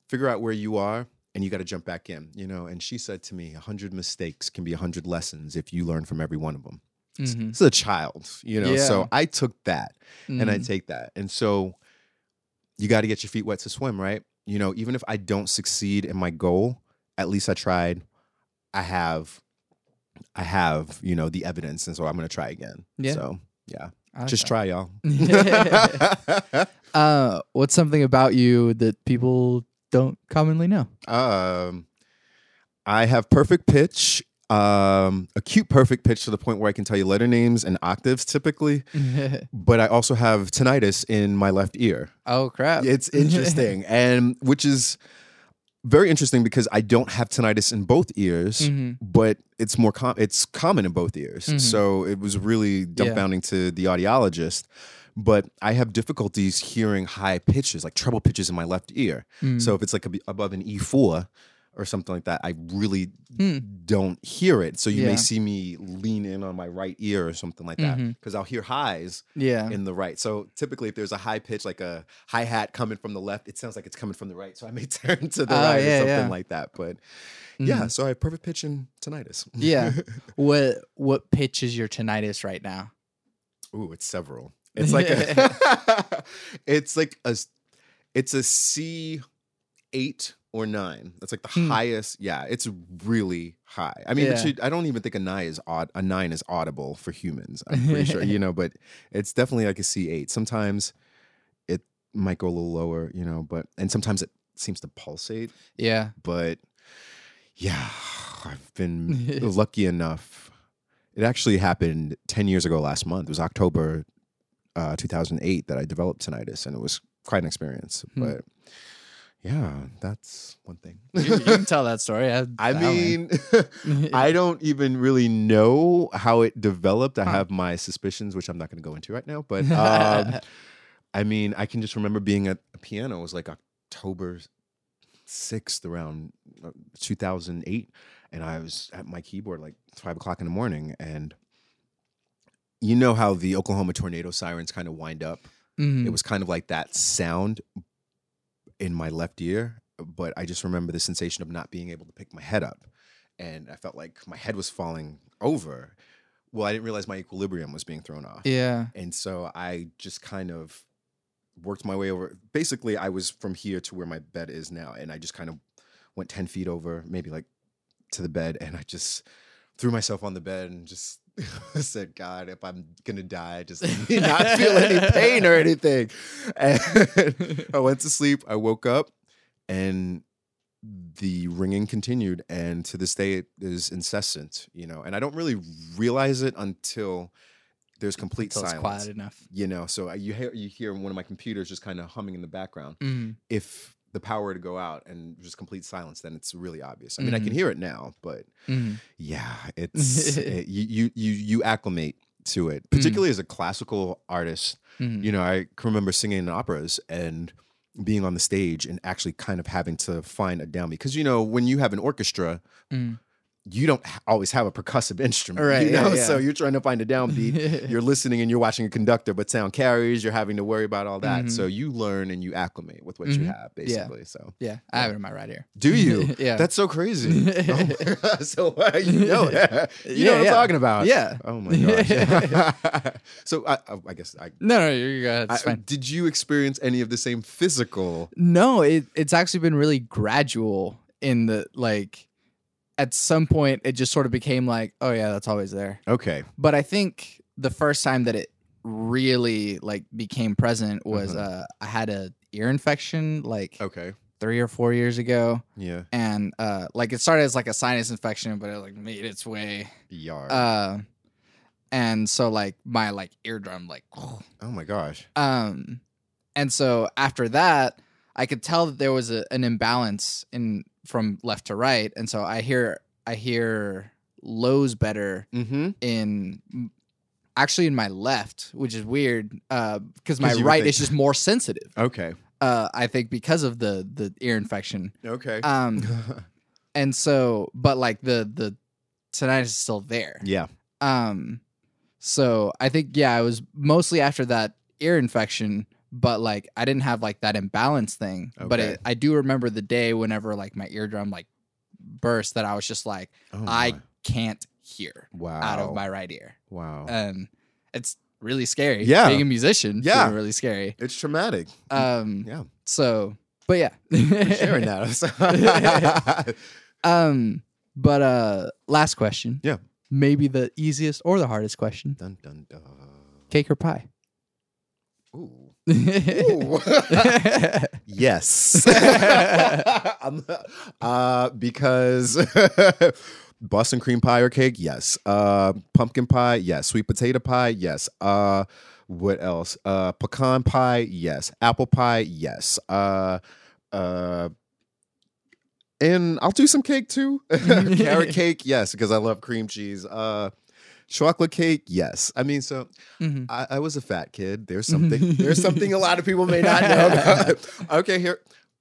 Figure out where you are and you got to jump back in, you know. And she said to me, 100 mistakes can be 100 lessons if you learn from every one of them. Mhm. This is a child, you know. Yeah. So I took that and I Mm. take that. And so you got to get your feet wet to swim, right? you know, even if I don't succeed in my goal, at least I tried. I have, I have, you know, the evidence, and so I'm gonna try again. Yeah. So yeah, I just try, y'all. Uh, what's something about you that people don't commonly know? um, I have perfect pitch. Um, acute perfect pitch to the point where I can tell you letter names and octaves typically, but I also have tinnitus in my left ear. oh crap! It's interesting, and which is very interesting because I don't have tinnitus in both ears, Mhm. but it's more com- it's common in both ears. Mhm. So it was really dumbfounding to the audiologist. But I have difficulties hearing high pitches, like treble pitches in my left ear. Mm. So if it's like a, above an E four or something like that, I really Hmm. don't hear it. So you Yeah. may see me lean in on my right ear or something like that because I'll hear highs yeah, in the right. So typically, if there's a high pitch, like a hi hat coming from the left, it sounds like it's coming from the right. So I may turn to the Oh, right yeah, or something yeah. like that. But yeah, Mhm. so I have perfect pitch and tinnitus. yeah. what what pitch is your tinnitus right now? Ooh, it's several. It's like a, it's like a it's a C eight or nine. That's like the Hmm. highest. Yeah, it's really high. I mean, Yeah. should, I don't even think a nine is odd. A nine is audible for humans. I'm pretty sure, you know, but it's definitely like a C eight. Sometimes it might go a little lower, you know, but and sometimes it seems to pulsate. Yeah. But yeah, I've been lucky enough. It actually happened 10 years ago last month. It was October uh, 2008 that I developed tinnitus, and it was quite an experience. Hmm. But yeah, that's one thing. you, you can tell that story. I, I mean. I don't even really know how it developed. I Huh. have my suspicions, which I'm not going to go into right now. But um, I mean, I can just remember being at a piano. It was like October 6th around uh, 2008. And I was at my keyboard like five o'clock in the morning. And you know how the Oklahoma tornado sirens kind of wind up? Mhm. It was kind of like that sound in my left ear. But I just remember the sensation of not being able to pick my head up. And I felt like my head was falling over. Well, I didn't realize my equilibrium was being thrown off. yeah. And so I just kind of worked my way over. Basically, I was from here to where my bed is now. And I just kind of went 10 feet over, maybe like to the bed. And I just threw myself on the bed and just said, God, if I'm going to die, just let not feel any pain or anything. And I went to sleep. I woke up and the ringing continued and to this day it is incessant you know and i don't really realize it until there's complete Until it's silence quiet enough. you know so you hear you hear one of my computers just kind of humming in the background Mhm. if the power to go out and just complete silence then it's really obvious i mean i Mhm. can hear it now but Mhm. yeah it's it, you, you you you acclimate to it particularly as a classical artist Mhm. you know i can remember singing in operas and being on the stage and actually kind of having to find a downbeat because you know when you have an orchestra Mhm. You don't always have a percussive instrument Right, you know yeah. so you're trying to find a downbeat you're listening and you're watching a conductor but sound carries you're having to worry about all that Mhm. so you learn and you acclimate with what you Mhm. have basically so Yeah, I have it in my right ear. do you Yeah. that's so crazy Oh so uh, you know you Yeah, know what i'm talking about Yeah. oh my gosh so I, I- I guess i No, no, you go good. It's I- fine. did you experience any of the same physical? No, it it's actually been really gradual in the like at some point it just sort of became like, oh yeah, that's always there. Okay. But I think the first time that it really like became present was Mhm. uh I had a ear infection like Okay. 3 or 4 years ago Yeah. and uh like it started as like a sinus infection but it like made its way Yar. uh and so like my like eardrum like oh my gosh. Um, and so after that, I could tell that there was a, an imbalance in from left to right, and so I hear I hear lows better Mm-hmm. in actually in my left, which is weird because my 'Cause you would right think- is just more sensitive. Okay. Uh, I think because of the the ear infection. Okay. Um, and so but like the the tinnitus is still there. yeah. Um, so I think yeah, it was mostly after that ear infection, but like I didn't have like that imbalance thing. But it, I do remember the day whenever like my eardrum like burst that I was just like Oh I can't hear wow. out of my right ear, wow. and it's really scary. Yeah. being a musician, Yeah. yeah, really scary. it's traumatic. Um, yeah. so But yeah. Sharing that. Um, but uh, last question. Yeah. Maybe the easiest or the hardest question: dun, dun, dun. cake or pie? Ooh. Yes. Uh, because Boston cream pie or cake, yes. Uh, pumpkin pie, yes. Sweet potato pie, yes. Uh, what else? Uh, pecan pie, yes. Apple pie, yes. Uh, uh, and I'll do some cake too. Carrot cake, yes, because I love cream cheese. Uh, chocolate cake, yes. I mean, so Mhm. I, I was a fat kid. There's mm-hmm. something. there's something a lot of people may not know. About. okay, here.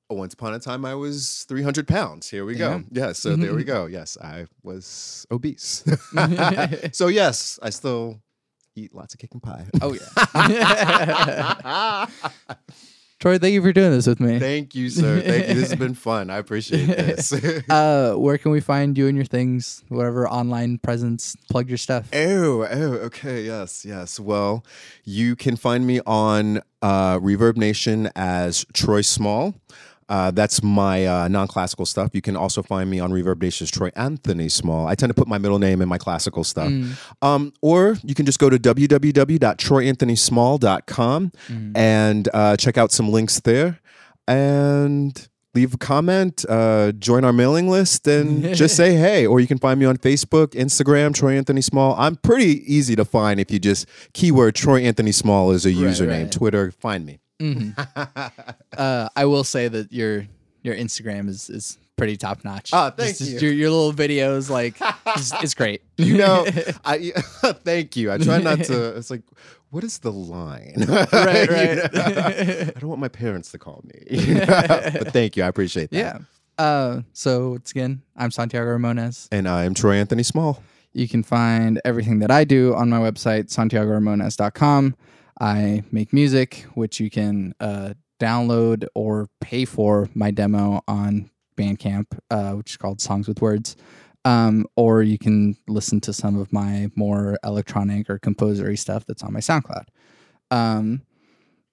Once upon a time, I was 300 pounds. Here we go. Yes, so there we mm-hmm. go. Yes, I was obese. Mm-hmm. so yes, I still eat lots of cake and pie. Oh yeah. Troy, thank you for doing this with me. Thank you, sir. Thank you. This has been fun. I appreciate this. Uh, where can we find you and your things? Whatever online presence, plug your stuff. Oh, oh, okay, yes, yes. Well, you can find me on uh, Reverb Nation as Troy Small. Uh, that's my uh, non-classical stuff. You can also find me on Reverb Nation Troy Anthony Small. I tend to put my middle name in my classical stuff. Um, or you can just go to www.troyanthonysmall.com and uh, check out some links there and leave a comment, uh, join our mailing list, and just say hey. Or you can find me on Facebook, Instagram, Troy Anthony Small. I'm pretty easy to find if you just keyword Troy Anthony Small is a username. right. Twitter, find me. Uh, I will say that your your Instagram is is pretty top notch. Ah, thank Just- just you. Your, your little videos, like, it's, it's great. You know, I thank you. I try not to. It's like, what is the line? right, You right. know? I don't want my parents to call me. but thank you. I appreciate that. yeah. Uh, so once again, I'm Santiago Ramones. And I'm Troy Anthony Small. You can find everything that I do on my website, santiagoramones.com. I make music, which you can uh, download or pay for my demo on Bandcamp, uh, which is called Songs with Words. Um, or you can listen to some of my more electronic or composery stuff that's on my SoundCloud. Um,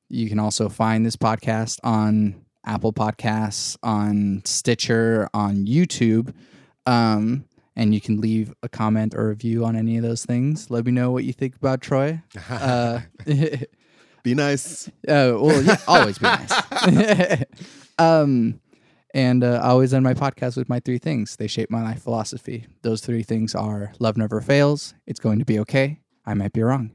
you can also find this podcast on Apple Podcasts, on Stitcher, on YouTube. Um, and you can leave a comment or a review on any of those things. Let me know what you think about Troy. Uh, Be nice. uh, well, yeah, always be nice. um, and uh, I always end my podcast with my three things. They shape my life philosophy. Those three things are love never fails, it's going to be okay, I might be wrong.